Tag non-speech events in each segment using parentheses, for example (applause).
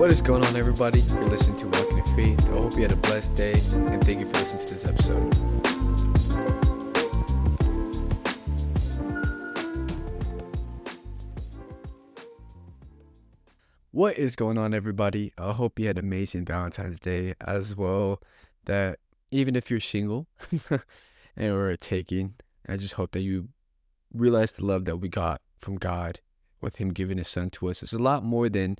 What is going on, everybody? You're listening to Walking in Faith. I hope you had a blessed day, and thank you for listening to this episode. What is going on, everybody? I hope you had an amazing Valentine's Day as well. That even if you're single (laughs) and or taking, I just hope that you realize the love that we got from God with Him giving His Son to us. It's a lot more than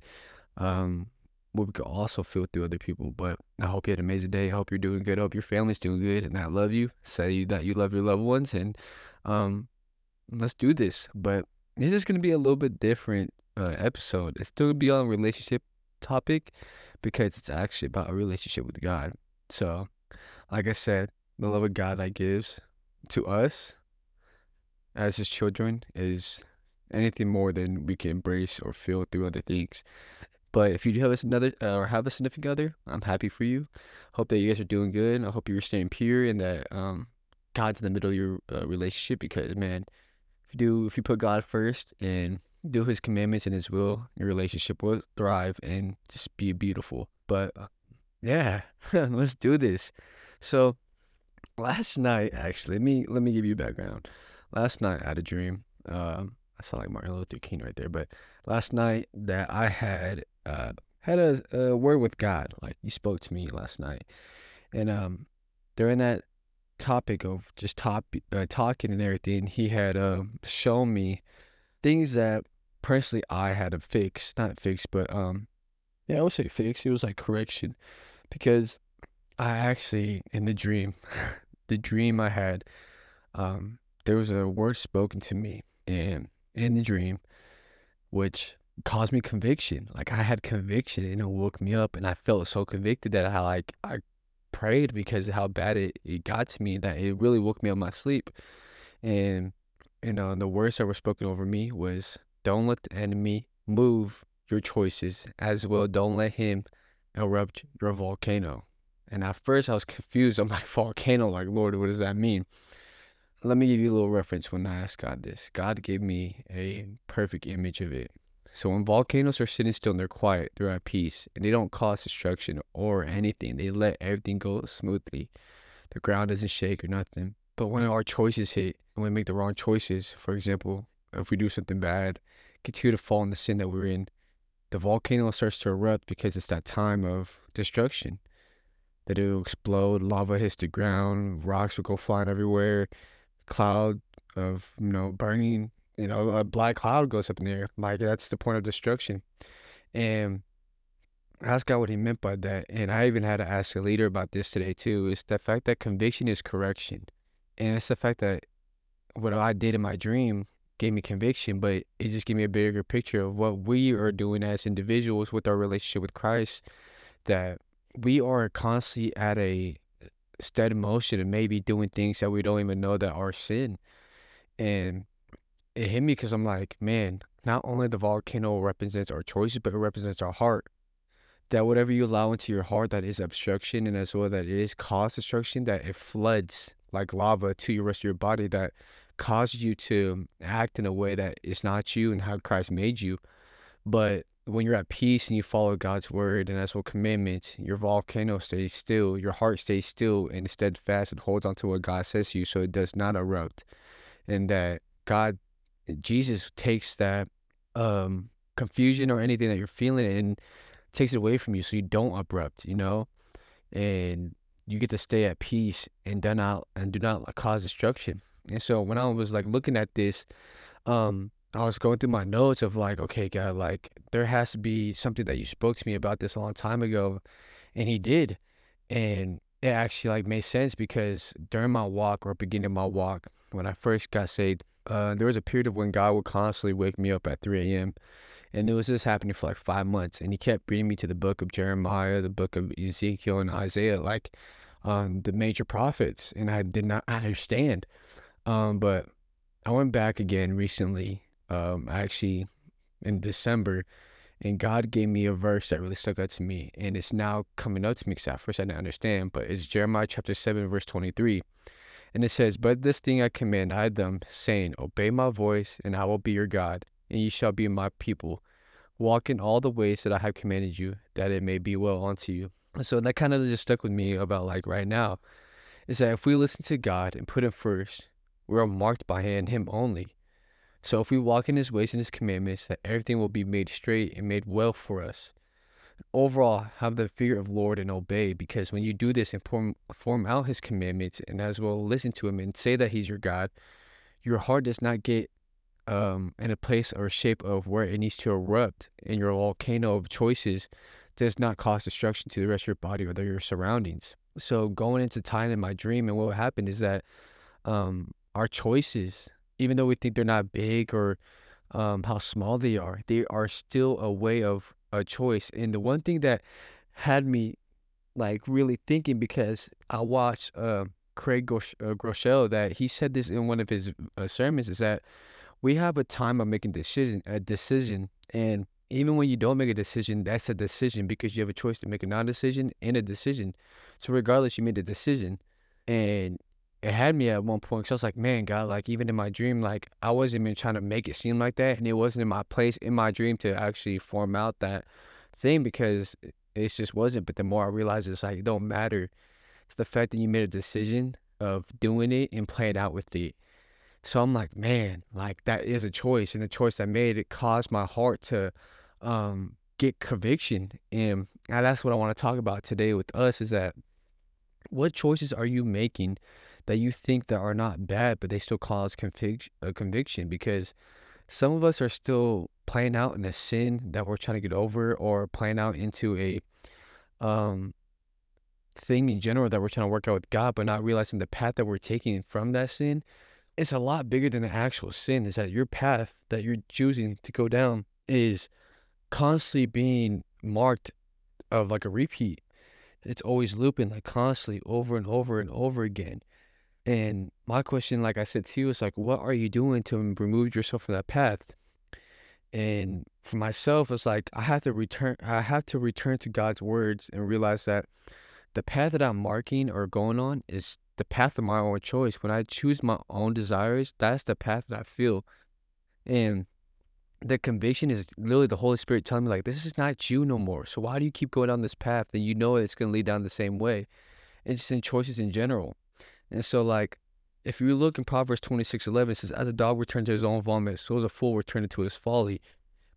um, what we could also feel through other people. But I hope you had an amazing day. I hope you're doing good. I hope your family's doing good, and I love you. Say that you love your loved ones, and um, let's do this. But this is gonna be a little bit different uh, episode. It's still gonna be on relationship topic because it's actually about a relationship with God. So, like I said, the love of God that gives to us as His children is anything more than we can embrace or feel through other things. But if you do have another uh, or have a significant other, I'm happy for you. Hope that you guys are doing good. I hope you're staying pure and that um, God's in the middle of your uh, relationship. Because man, if you do, if you put God first and do His commandments and His will, your relationship will thrive and just be beautiful. But uh, yeah, (laughs) let's do this. So last night, actually, let me let me give you background. Last night, I had a dream. Um, I sound like Martin Luther King right there, but last night that I had uh, had a, a word with God. Like He spoke to me last night, and um, during that topic of just top uh, talking and everything, He had uh, shown me things that personally I had to fix, not fix, but um, yeah, I would say fix. It was like correction, because I actually in the dream, (laughs) the dream I had, um, there was a word spoken to me, and in the dream, which caused me conviction. Like I had conviction and it woke me up and I felt so convicted that I like I prayed because how bad it, it got to me that it really woke me up my sleep. And you know, the words that were spoken over me was don't let the enemy move your choices as well. Don't let him erupt your volcano. And at first I was confused. I'm like, volcano, like Lord, what does that mean? Let me give you a little reference when I asked God this. God gave me a perfect image of it. So when volcanoes are sitting still and they're quiet, they're at peace, and they don't cause destruction or anything. They let everything go smoothly. The ground doesn't shake or nothing. But when our choices hit, and we make the wrong choices, for example, if we do something bad, continue to fall in the sin that we're in, the volcano starts to erupt because it's that time of destruction. That it'll explode, lava hits the ground, rocks will go flying everywhere, cloud of you know burning you know a black cloud goes up in the air. Like that's the point of destruction. And I asked God what he meant by that. And I even had to ask a leader about this today too it's the fact that conviction is correction. And it's the fact that what I did in my dream gave me conviction but it just gave me a bigger picture of what we are doing as individuals with our relationship with Christ that we are constantly at a steady motion and maybe doing things that we don't even know that are sin. And it hit me because I'm like, man, not only the volcano represents our choices, but it represents our heart. That whatever you allow into your heart that is obstruction and as well that it is cause destruction, that it floods like lava to your rest of your body that causes you to act in a way that is not you and how Christ made you. But when you're at peace and you follow God's word and as well commandments, your volcano stays still, your heart stays still and steadfast and holds on to what God says to you so it does not erupt. And that God, Jesus takes that um, confusion or anything that you're feeling and takes it away from you so you don't erupt, you know? And you get to stay at peace and do not and do not cause destruction. And so when I was like looking at this, um, I was going through my notes of like, okay, God, like there has to be something that you spoke to me about this a long time ago, and He did, and it actually like made sense because during my walk or beginning of my walk, when I first got saved, uh, there was a period of when God would constantly wake me up at 3 a.m. And it was just happening for like five months. And he kept bringing me to the book of Jeremiah, the book of Ezekiel and Isaiah, like um, the major prophets. And I did not (laughs) understand. Um, but I went back again recently um, actually in December, and God gave me a verse that really stuck out to me, and it's now coming up to me because at first I didn't understand, but it's Jeremiah chapter 7, verse 23. And it says, But this thing I command I them, saying, Obey my voice, and I will be your God, and ye shall be my people. walk in all the ways that I have commanded you, that it may be well unto you. So that kind of just stuck with me about like right now is that if we listen to God and put Him first, we are marked by Him Him only. So if we walk in His ways and His commandments, that everything will be made straight and made well for us. Overall, have the fear of Lord and obey, because when you do this and form, form out His commandments and as well listen to Him and say that He's your God, your heart does not get um, in a place or shape of where it needs to erupt, and your volcano of choices does not cause destruction to the rest of your body or your surroundings. So going into time in my dream, and what happened is that um, our choices, even though we think they're not big or um, how small they are, they are still a way of a choice. And the one thing that had me like really thinking because I watched uh, Craig uh, Groeschel that he said this in one of his uh, sermons is that we have a time of making decision a decision and even when you don't make a decision that's a decision because you have a choice to make a non-decision and a decision so regardless you made a decision and it had me at one point because I was like, man, God, like even in my dream, like I wasn't even trying to make it seem like that. And it wasn't in my place in my dream to actually form out that thing because it just wasn't. But the more I realized it's like, it don't matter. It's the fact that you made a decision of doing it and playing out with it. So I'm like, man, like that is a choice. And the choice I made, it caused my heart to um, get conviction. And that's what I want to talk about today with us is that what choices are you making that you think that are not bad, but they still cause a conviction because some of us are still playing out in a sin that we're trying to get over or playing out into a um thing in general that we're trying to work out with God, but not realizing the path that we're taking from that sin it's a lot bigger than the actual sin. Is that your path that you're choosing to go down is constantly being marked of like a repeat. It's always looping like constantly over and over and over again. And my question, like I said to you, is like, what are you doing to remove yourself from that path? And for myself, it's like I have to return. I have to return to God's words and realize that the path that I'm marking or going on is the path of my own choice. When I choose my own desires, that's the path that I feel. And the conviction is literally the Holy Spirit telling me, like, this is not you no more. So why do you keep going down this path? And you know it's going to lead down the same way. And just in choices in general. And so, like, if you look in Proverbs 26 11, it says, As a dog returns to his own vomit, so is a fool returned to his folly.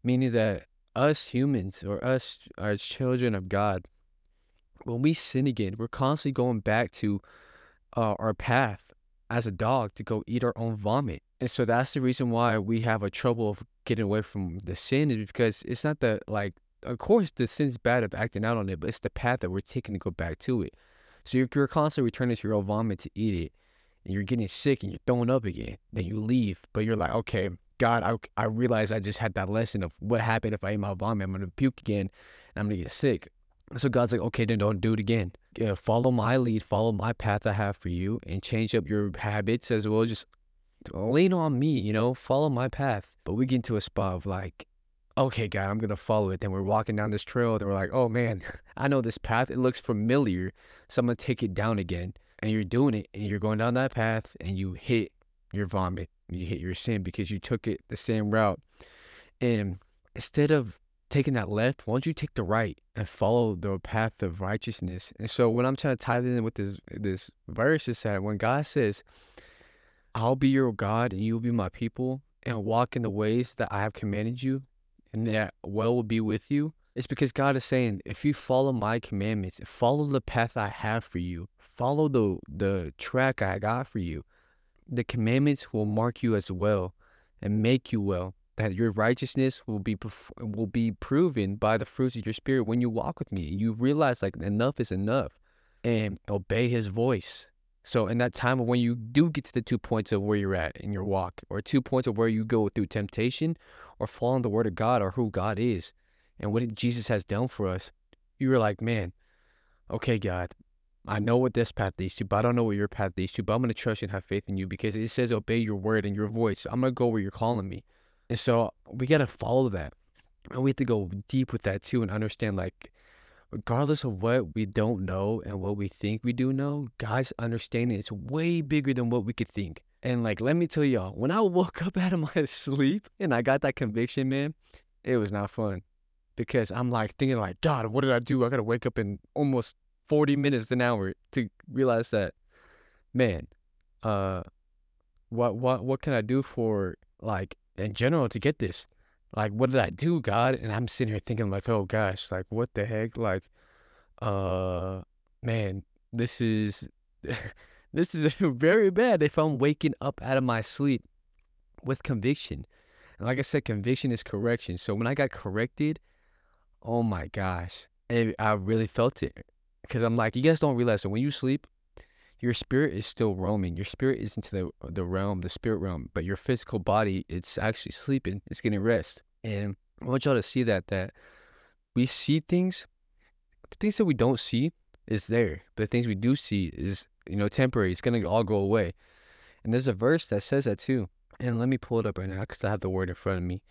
Meaning that us humans or us as children of God, when we sin again, we're constantly going back to uh, our path as a dog to go eat our own vomit. And so that's the reason why we have a trouble of getting away from the sin is because it's not the like of course the sin's bad of acting out on it, but it's the path that we're taking to go back to it. So you're, constantly returning to your own vomit to eat it, and you're getting sick and you're throwing up again. Then you leave, but you're like, okay, God, I I realize I just had that lesson of what happened if I eat my vomit. I'm gonna puke again, and I'm gonna get sick. So God's like, okay, then don't do it again. Yeah, follow my lead, follow my path I have for you, and change up your habits as well. Just lean on me, you know, follow my path. But we get into a spot of like, okay, God, I'm gonna follow it. Then we're walking down this trail, and we're like, oh man, (laughs) I know this path. It looks familiar, so I'm gonna take it down again. And you're doing it, and you're going down that path, and you hit your vomit, you hit your sin because you took it the same route. And instead of taking that left, why don't you take the right and follow the path of righteousness? And so what I'm trying to tie in with this this verse is that when God says, I'll be your God and you will be my people and walk in the ways that I have commanded you and that well will be with you, it's because God is saying, if you follow my commandments, follow the path I have for you, follow the the track I got for you, the commandments will mark you as well and make you well that your righteousness will be will be proven by the fruits of your spirit when you walk with me. You realize like enough is enough, and obey His voice. So in that time of when you do get to the two points of where you're at in your walk, or two points of where you go through temptation, or following the Word of God, or who God is, and what Jesus has done for us, you were like, man, okay, God, I know what this path leads to, but I don't know what your path leads to. But I'm gonna trust and have faith in you because it says obey your word and your voice. I'm gonna go where you're calling me. And so we got to follow that. And we have to go deep with that too and understand like, regardless of what we don't know and what we think we do know, God's understanding is way bigger than what we could think. And like, let me tell y'all, when I (laughs) woke up out of my (laughs) sleep and I got that conviction, man, it was not fun. because I'm like thinking like, God, what did I do? I gotta wake up in almost 40 minutes an hour to realize that, man, uh, what what what can I do for like in general to get this? Like, what did I do, God? And I'm sitting here thinking like, oh gosh, like what the heck? Like, uh, man, this is (laughs) this is (laughs) very bad if I'm waking up out of my sleep with conviction. And like I said, conviction is correction. So when I got corrected, oh my gosh, I really felt it. Because I'm like, you guys don't realize that when you sleep, your spirit is still roaming. Your spirit is into the the realm, the spirit realm, but your physical body, it's actually sleeping. It's getting rest. And I want y'all to see that that we see things, the things that we don't see is there, but the things we do see is you know temporary. It's gonna all go away. And there's a verse that says that too. And let me pull it up right now because I have the word in front of me.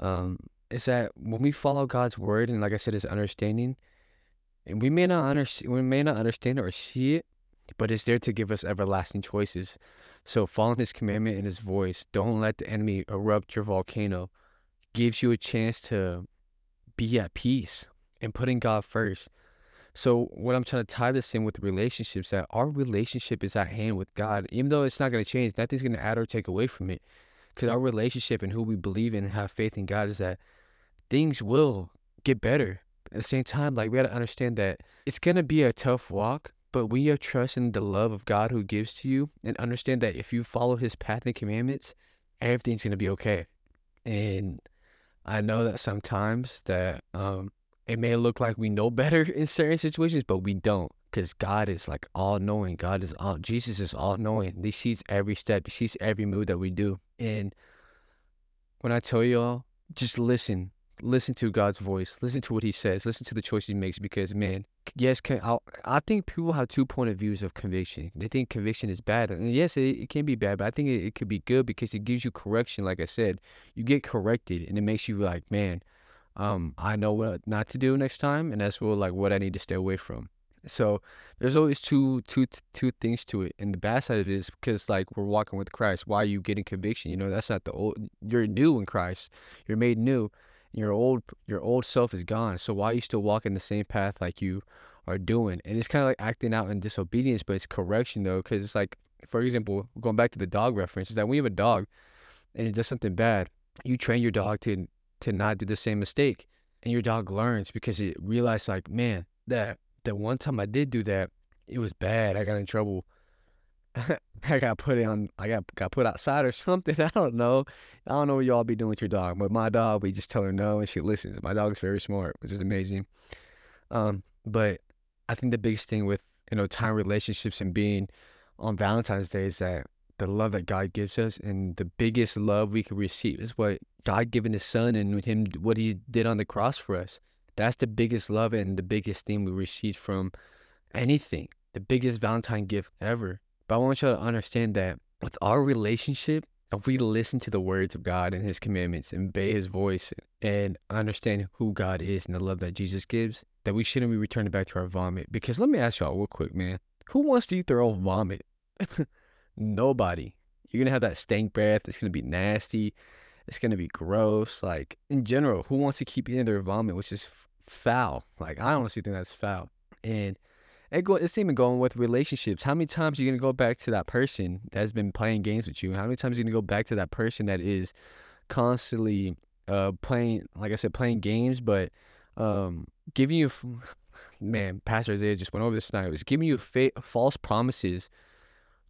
Um, is that when we follow God's word and like I said, His understanding, and we may not understand, we may not understand it or see it, but it's there to give us everlasting choices. So following His commandment and His voice, don't let the enemy erupt your volcano. Gives you a chance to be at peace and putting God first. So what I'm trying to tie this in with relationships that our relationship is at hand with God, even though it's not going to change, nothing's going to add or take away from it. Because our relationship and who we believe in and have faith in God is that things will get better. At the same time, like we got to understand that it's going to be a tough walk, but when you have trust in the love of God who gives to you and understand that if you follow his path and commandments, everything's going to be okay. And I know that sometimes that um, it may look like we know (laughs) better in certain situations, but we don't because God is like all knowing. God is all, Jesus is all knowing. He sees every step, He sees every move that we do. And when I tell y'all, just listen, listen to God's voice, listen to what He says, listen to the choices He makes because, man, yes, I, I think people have two point of views of conviction. They think conviction is bad. And yes, it, it can be bad, but I think it, it could be good because it gives you correction. Like I said, you get corrected and it makes you like, man, um, I know what not to do next time, and that's what like what I need to stay away from. So there's always two two two things to it, and the bad side of it is because like we're walking with Christ. Why are you getting conviction? You know that's not the old. You're new in Christ. You're made new. Your old your old self is gone. So why are you still walking the same path like you are doing? And it's kind of like acting out in disobedience, but it's correction though, because it's like, for example, going back to the dog reference, is that when you have a dog and it does something bad, you train your dog to to not do the same mistake. And your dog learns because it realized like, man, that that one time I did do that, it was bad. I got in trouble. (laughs) I got put on I got got put outside or (laughs) something. I don't know. I don't know what y'all be doing with your dog. But my dog, we just tell her no and she listens. My dog is very smart, which is amazing. Um, but I think the biggest thing with, you know, time relationships and being on Valentine's Day is that the love that God gives us and the biggest love we can receive is what God giving his son and him what he did on the cross for us. That's the biggest love and the biggest thing we received from anything. The biggest Valentine gift ever. But I want y'all to understand that with our relationship, if we listen to the words of God and his commandments and obey his voice and understand who God is and the love that Jesus gives, that we shouldn't be returning back to our vomit. Because let me ask y'all real quick, man. Who wants to eat their own vomit? (laughs) Nobody. You're gonna have that stank breath. It's gonna be nasty. It's gonna be gross. Like in general, who wants to keep eating their vomit, which is foul? Like I honestly think that's foul. And it go, it's even going with relationships. How many times are you gonna go back to that person that's been playing games with you? How many times are you gonna go back to that person that is constantly uh playing, like I said, playing games, but um giving you, (laughs) man, Pastor Isaiah just went over this tonight. It was giving you fa- false promises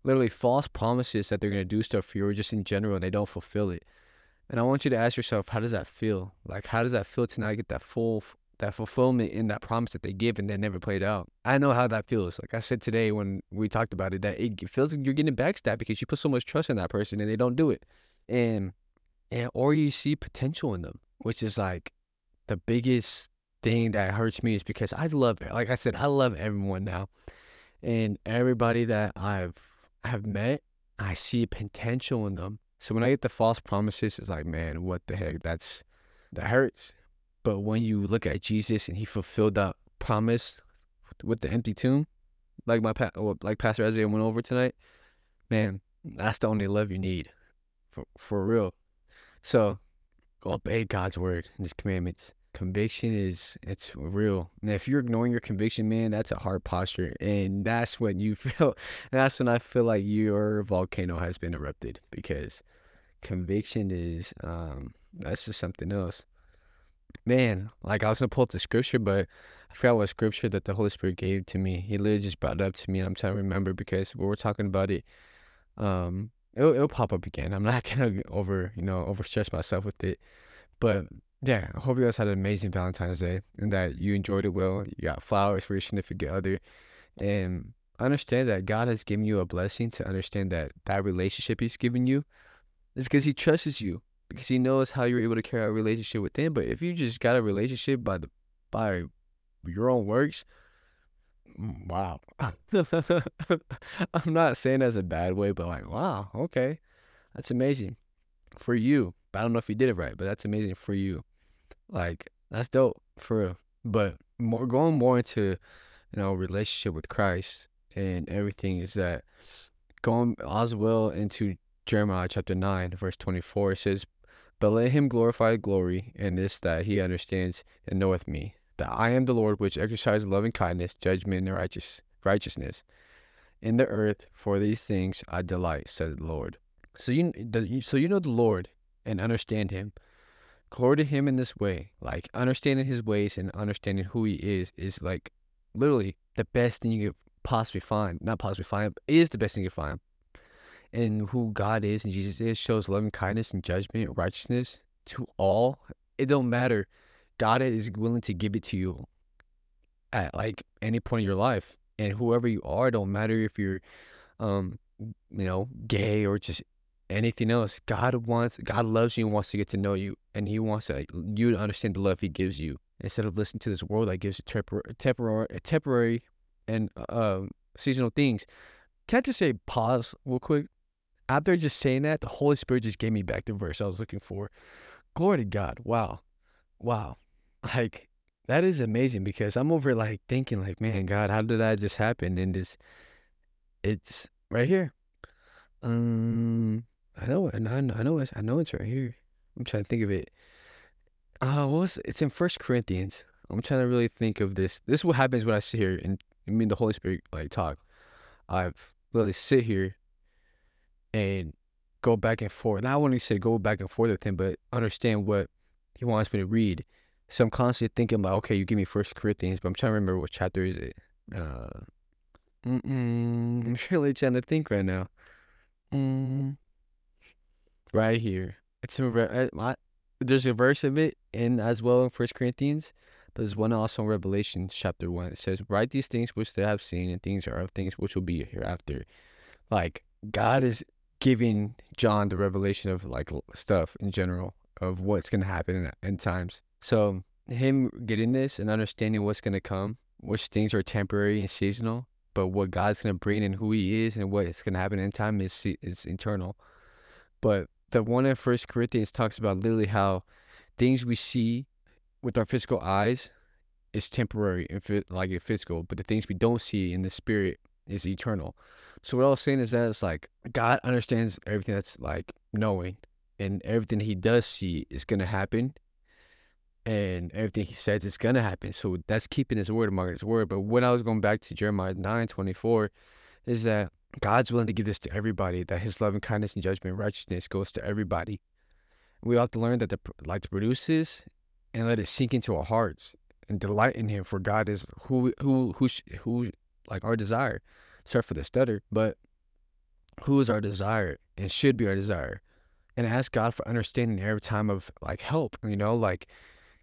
literally false promises that they're going to do stuff for you or just in general and they don't fulfill it. And I want you to ask yourself, how does that feel? Like, how does that feel to not get that full, that fulfillment in that promise that they give and they never played out? I know how that feels. Like I said today when we talked about it, that it feels like you're getting backstabbed because you put so much trust in that person and they don't do it. And, and, or you see potential in them, which is like the biggest thing that hurts me is because I love it. Like I said, I love everyone now. And everybody that I've have met, I see potential in them. So when I get the false promises, it's like, man, what the heck? That's that hurts. But when you look at Jesus and he fulfilled that promise with the empty tomb, like my like Pastor Isaiah went over tonight, man, that's the only love you need, for for real. So obey God's word and His commandments. conviction is it's real. And if you're ignoring your conviction, man, that's a hard posture, and that's when you (laughs) feel. That's when I feel like your volcano has been erupted because conviction is um that's just something else. Man, like I was gonna pull up the scripture, but I forgot what scripture that the Holy Spirit gave to me. He literally just brought it up to me, and I'm trying to remember because when we're talking about it, um, it'll, it'll pop up again. I'm not (laughs) gonna over you know overstress myself with it, but yeah, I hope you guys had an amazing Valentine's Day and that you enjoyed it well. You got flowers for your significant other, and understand that God has given you a blessing to understand that that relationship He's given you is because He trusts you because He knows how you're able to carry out a relationship with Him. But if you just got a relationship by the by your own works, mm, wow. (laughs) I'm not saying as a bad way, but like, wow, okay, that's amazing for you. I don't know if you did it right, but that's amazing for you. Like that's dope for real. But more going more into you know relationship with Christ and everything is that going as well into Jeremiah chapter nine verse twenty four. It says, "But let him glorify glory in this that he understands and knoweth me, that I am the Lord which exercise loving kindness, judgment, and righteous righteousness in the earth. For these things I delight," said the Lord. So you so you know the Lord and understand Him glory to him in this way like understanding his ways and understanding who he is is like literally the best thing you could possibly find not possibly find is the best thing you can find and who god is and jesus is shows loving kindness and judgment and righteousness to all it don't matter god is willing to give it to you at like any point in your life and whoever you are don't matter if you're um you know gay or just anything else. God wants, God loves you and wants to get to know you, and He wants to, you to understand the love He gives you instead of listening to this world that gives temporary, temporary, temporary, and uh, seasonal things. Can I just say pause real quick? After just saying that, the Holy Spirit just gave me back the verse I was looking for. Glory to God! Wow, wow, (laughs) like that is amazing because I'm over like thinking like, man, God, how did that just happen? And this, it's right here. Um, I know, I, I know, it's, I know it's right here. I'm trying to think of it. Uh, what was it's in First Corinthians. I'm trying to really think of this. This is what happens when I sit here and I mean the Holy Spirit like talk. I've literally sit here and go back and forth. Not only say go back and forth with him, but understand what he wants me to read. So I'm constantly thinking like, okay, you give me First Corinthians, but I'm trying to remember what chapter is it. Uh, I'm (laughs) really trying to think right now. Mm right here. It's a, uh, there's a verse of it in as well in First Corinthians, but there's one also in Revelation chapter one. It says, "Write these things which they have seen, and things are of things which will be hereafter." Like God is giving John the revelation of like stuff in general of what's gonna happen in, in times. So him getting this and understanding what's gonna come, which things are temporary and seasonal, but what God's gonna bring and who He is and what's gonna happen in time is is eternal. But the one in First Corinthians talks about literally how things we see with our physical eyes is temporary and fit, like a physical, but the things we don't see in the spirit is eternal. So what I was saying is that it's like God understands everything that's like knowing, and everything He does see is gonna happen, and everything He says is gonna happen. So that's keeping His word among His word. But when I was going back to Jeremiah nine twenty four, is that God's willing to give this to everybody, that his loving kindness and judgment and righteousness goes to everybody. We have to learn that the like to produce this and let it sink into our hearts and delight in him for God is who who who who like our desire. Sorry for the stutter, but who is our desire and should be our desire. And ask God for understanding every time of like help, you know, like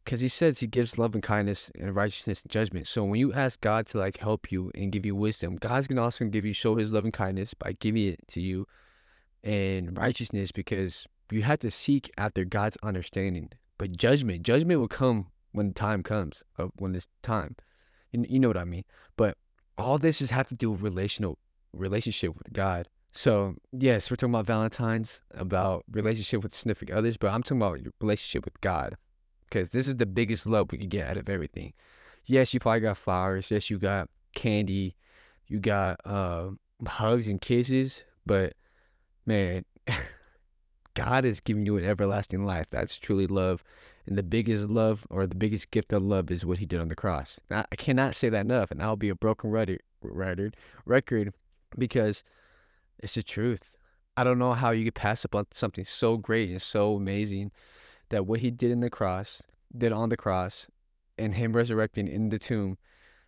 because he says he gives love and kindness and righteousness and judgment. So when you ask God to like help you and give you wisdom, God's gonna also give you show his love and kindness by giving it to you and righteousness because you have to seek after God's understanding. But judgment, judgment will come when time comes, of when it's time. You, you know what I mean? But all this is have to do with relational relationship with God. So yes, we're talking about Valentine's, about relationship with significant others, but I'm talking about your relationship with God because this is the biggest love we can get out of everything. Yes, you probably got flowers. Yes, you got candy. You got uh, hugs and kisses. But man, (laughs) God is giving you an everlasting life. That's truly love. And the biggest love or the biggest gift of love is what he did on the cross. I, I cannot say that enough, and I'll be a broken record, record, record because it's the truth. I don't know how you could pass up on something so great and so amazing that what he did in the cross, did on the cross, and him resurrecting in the tomb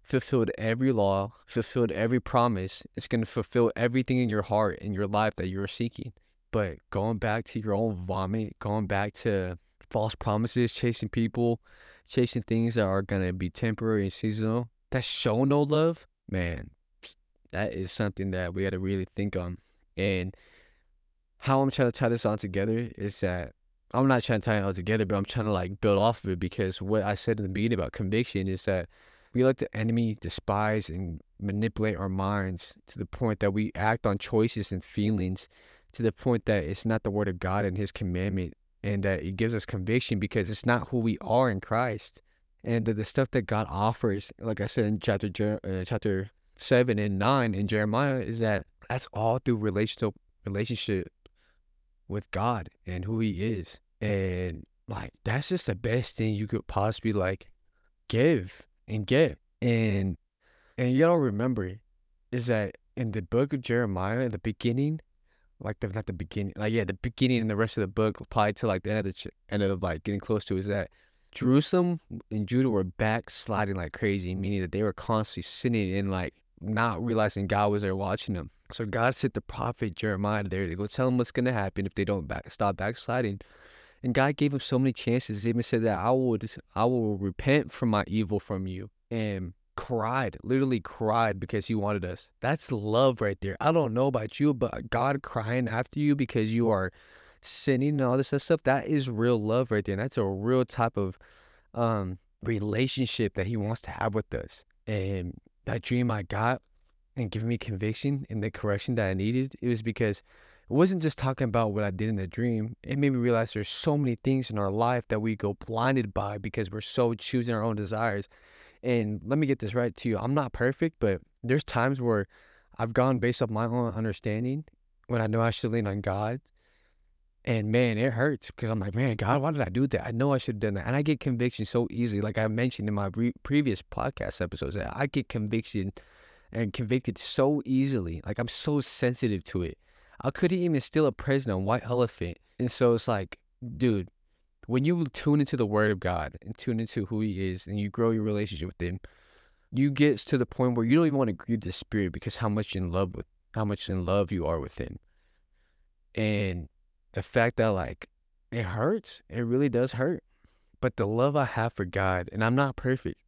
fulfilled every law, fulfilled every promise. It's going to fulfill everything in your heart in your life that you're seeking. But going back to your own vomit, going back to false promises, chasing people, chasing things that are to be temporary and seasonal, that show no love, man, that is something that we got to really think on. And how I'm trying to tie this all together is that I'm not trying to tie it all together, but I'm trying to like build off of it because what I said in the beginning about conviction is that we let the enemy despise and manipulate our minds to the point that we act on choices and feelings to the point that it's not the word of God and his commandment and that it gives us conviction because it's not who we are in Christ. And the, stuff that God offers, like I said in chapter uh, chapter 7 and 9 in Jeremiah is that that's all through relational relationship with God and who he is. And like that's just the best thing you could possibly like give and get. And and you gotta remember is that in the book of Jeremiah, in the beginning, like the not the beginning, like yeah, the beginning and the rest of the book, applied to like the end of the ch- end of like getting close to is that Jerusalem and Judah were backsliding like crazy, meaning that they were constantly sinning and like not realizing God was there watching them. So God sent the prophet Jeremiah there to go tell them what's gonna happen if they don't back, stop backsliding. And God gave him so many chances. He even said that I would I will repent from my evil from you. And cried, literally cried because he wanted us. That's love right there. I don't know about you, but God crying after you because you are sinning and all this stuff, that is real love right there. And that's a real type of um relationship that he wants to have with us. And that dream I got and giving me conviction and the correction that I needed, it was because it wasn't just talking about what I did in the dream. It made me realize there's so many things in our life that we go blinded by because we're so choosing our own desires. And let me get this right to you. I'm not perfect, but there's times where I've gone based off my own understanding when I know I should lean on God. And man, it hurts because I'm like, man, God, why did I do that? I know I should have done that. And I get conviction so easily. Like I mentioned in my re- previous podcast episodes, that I get conviction and convicted so easily. Like I'm so sensitive to it. I couldn't even steal a present on White Elephant. And so it's like, dude, when you tune into the Word of God and tune into who He is and you grow your relationship with Him, you get to the point where you don't even want to grieve the Spirit because how much in love with how much in love you are with Him. And the fact that like it hurts, it really does hurt. But the love I have for God, and I'm not perfect,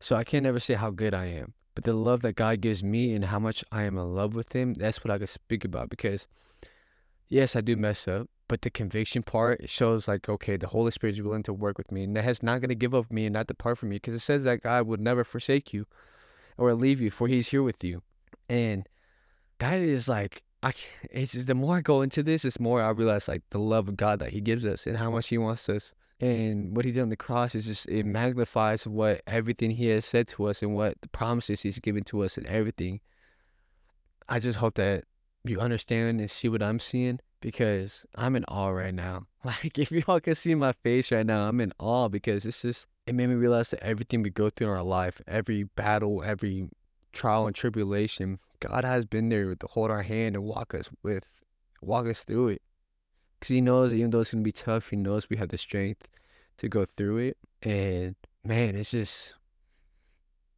so I can't ever say how good I am. But the love that God gives me and how much I am in love with Him, that's what I can speak about. Because, yes, I do mess up, but the conviction part shows like, okay, the Holy Spirit is willing to work with me, and that has not going to give up me and not depart from me, because it says that God would never forsake you or leave you, for He's here with you, and that is like, I. It's the more I go into this, it's more I realize like the love of God that He gives us and how much He wants us and what he did on the cross is just it magnifies what everything he has said to us and what the promises he's given to us and everything. I just hope that you understand and see what I'm seeing because I'm in awe right now. (laughs) Like if y'all can see my face right now, I'm in awe because it's just it made me realize that everything we go through in our life, every battle, every trial and tribulation, God has been there to hold our hand and walk us with, walk us through it because he knows even though it's gonna be tough, he knows we have the strength to go through it. And man, it's just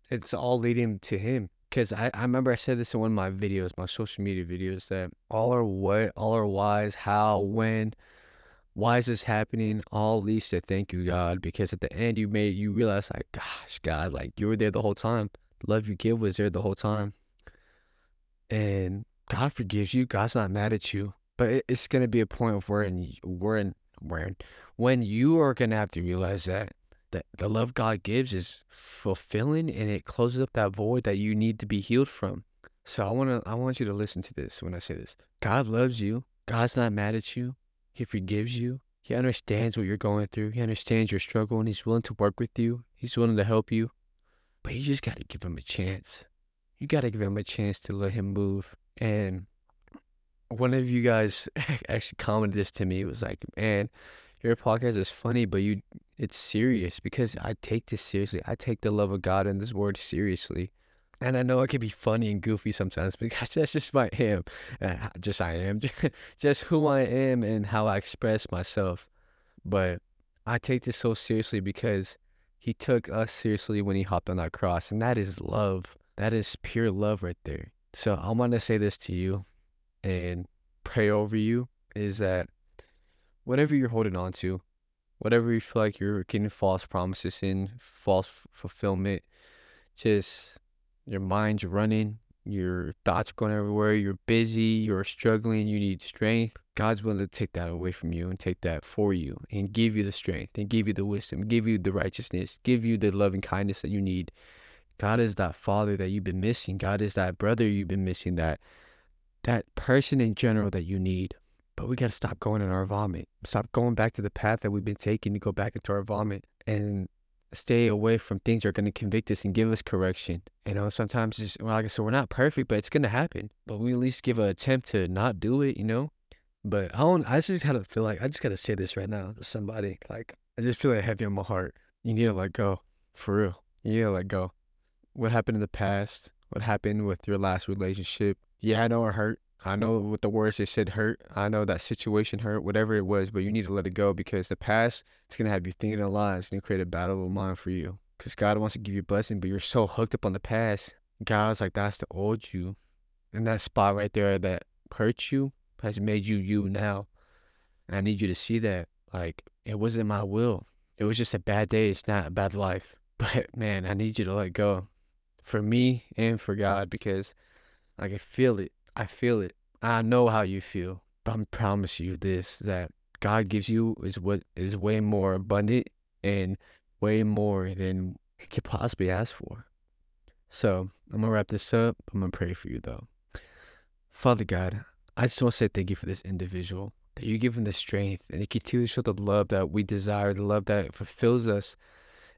it's all leading to him. Cause I, I remember I said this in one of my videos, my social media videos, that all are what, all are whys, how, when, why is this happening? All leads to thank you, God, because at the end you made you realize like, gosh, God, like you were there the whole time. The love you give was there the whole time. And God forgives you. God's not mad at you. But it's gonna be a point of where and where where when you are gonna have to realize that that the love God gives is fulfilling and it closes up that void that you need to be healed from. So I wanna I want you to listen to this when I say this. God loves you. God's not mad at you. He forgives you. He understands what you're going through. He understands your struggle and he's willing to work with you. He's willing to help you. But you just gotta give him a chance. You gotta give him a chance to let him move. And one of you guys (laughs) actually commented this to me. It was like, man, your podcast is funny, but you it's serious because I take this seriously. I take the love of God and this word seriously. And I know it can be funny and goofy sometimes (laughs) because that's just my am. Just I am. (laughs) just who I am and how I express myself. But I take this so seriously because he took us seriously when he hopped on that cross. And that is love. That is pure love right there. So I want to say this to you and pray over you is that whatever you're holding on to, whatever you feel like you're getting false promises in, false fulfillment, just your mind's running, your thoughts going everywhere, you're busy, you're struggling, you need strength. God's willing to take that away from you and take that for you and give you the strength and give you the wisdom, give you the righteousness, give you the loving kindness that you need. God is that father that you've been missing. God is that brother you've been missing, that that person in general that you need. But we got to stop going in our vomit. Stop going back to the path that we've been taking to go back into our vomit and stay away from things that are going to convict us and give us correction. You know, sometimes it's, well, like I said, we're not perfect, but it's going to happen. But we at least give an attempt to not do it, you know? But I don't, I just kind of feel like, I just got to say this right now to somebody. Like, I just feel like heavy on my heart. You need to let go. For real. You need to let go. What happened in the past? What happened with your last relationship? Yeah, I know it hurt. I know what the words they said hurt. I know that situation hurt, whatever it was, but you need to let it go because the past it's gonna have you thinking a lot. It's gonna create a battle of mind for you. Cause God wants to give you a blessing, but you're so hooked up on the past. God's like that's the old you, and that spot right there that hurt you has made you you now. And I need you to see that. Like it wasn't my will. It was just a bad day. It's not a bad life. (laughs) But man, I need you to let go, for me and for God, because I can feel it. I feel it. I know how you feel. But I promise you this that God gives you is what is way more abundant and way more than you could possibly ask for. So I'm gonna wrap this up. I'm gonna pray for you though. Father God, I just want to say thank you for this individual. That you give him the strength and you continue to show the love that we desire, the love that fulfills us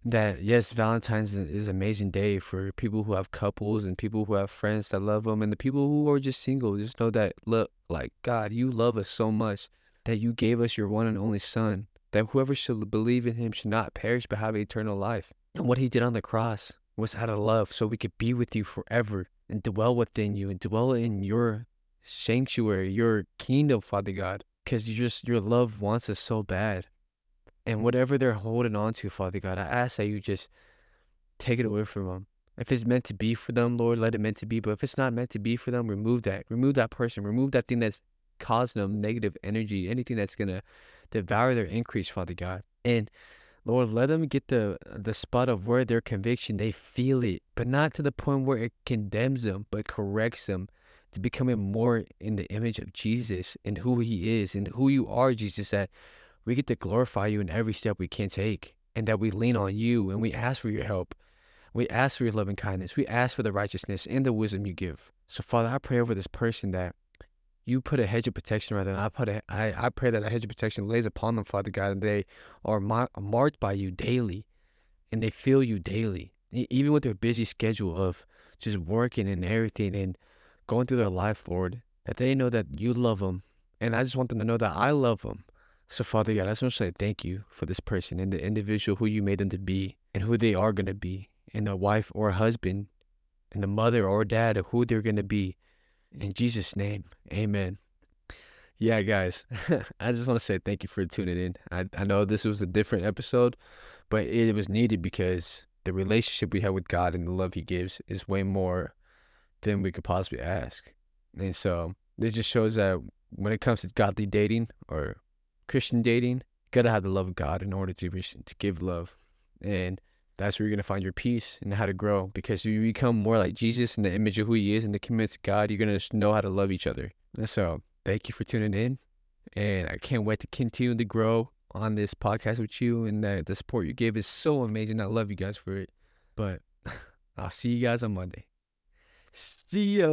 that yes, Valentine's is an amazing day for people who have couples and people who have friends that love them, and the people who are just single. Just know that look, like God, you love us so much that you gave us your one and only Son. That whoever should believe in Him should not perish but have eternal life. And what He did on the cross was out of love, so we could be with you forever and dwell within you and dwell in your sanctuary, your kingdom, Father God. Because you just your love wants us so bad. And whatever they're holding on to, Father God, I ask that you just take it away from them. If it's meant to be for them, Lord, let it meant to be. But if it's not meant to be for them, remove that. Remove that person. Remove that thing that's causing them negative energy, anything that's gonna devour their increase, Father God. And Lord, let them get the the spot of where their conviction, they feel it, but not to the point where it condemns them, but corrects them to becoming more in the image of Jesus and who he is and who you are, Jesus, that we get to glorify you in every step we can take and that we lean on you and we ask for your help. We ask for your loving kindness. We ask for the righteousness and the wisdom you give. So, Father, I pray over this person that you put a hedge of protection rather than I put a, I, I pray that a hedge of protection lays upon them, Father God, and they are mar- marked by you daily and they feel you daily, even with their busy schedule of just working and everything and going through their life, Lord, that they know that you love them. And I just want them to know that I love them so, Father God, I just want to say thank you for this person and the individual who you made them to be and who they are going to be, and the wife or husband, and the mother or dad of who they're going to be. In Jesus' name, amen. Yeah, guys, (laughs) I just want to say thank you for tuning in. I, I know this was a different episode, but it was needed because the relationship we have with God and the love He gives is way more than we could possibly ask. And so it just shows that when it comes to godly dating or Christian dating, you gotta have the love of God in order to to give love, and that's where you're gonna find your peace and how to grow. Because you become more like Jesus in the image of who He is and the commitment to God, you're gonna know how to love each other. And so, thank you for tuning in, and I can't wait to continue to grow on this podcast with you. And the, the support you gave is so amazing. I love you guys for it. But (laughs) I'll see you guys on Monday. See ya.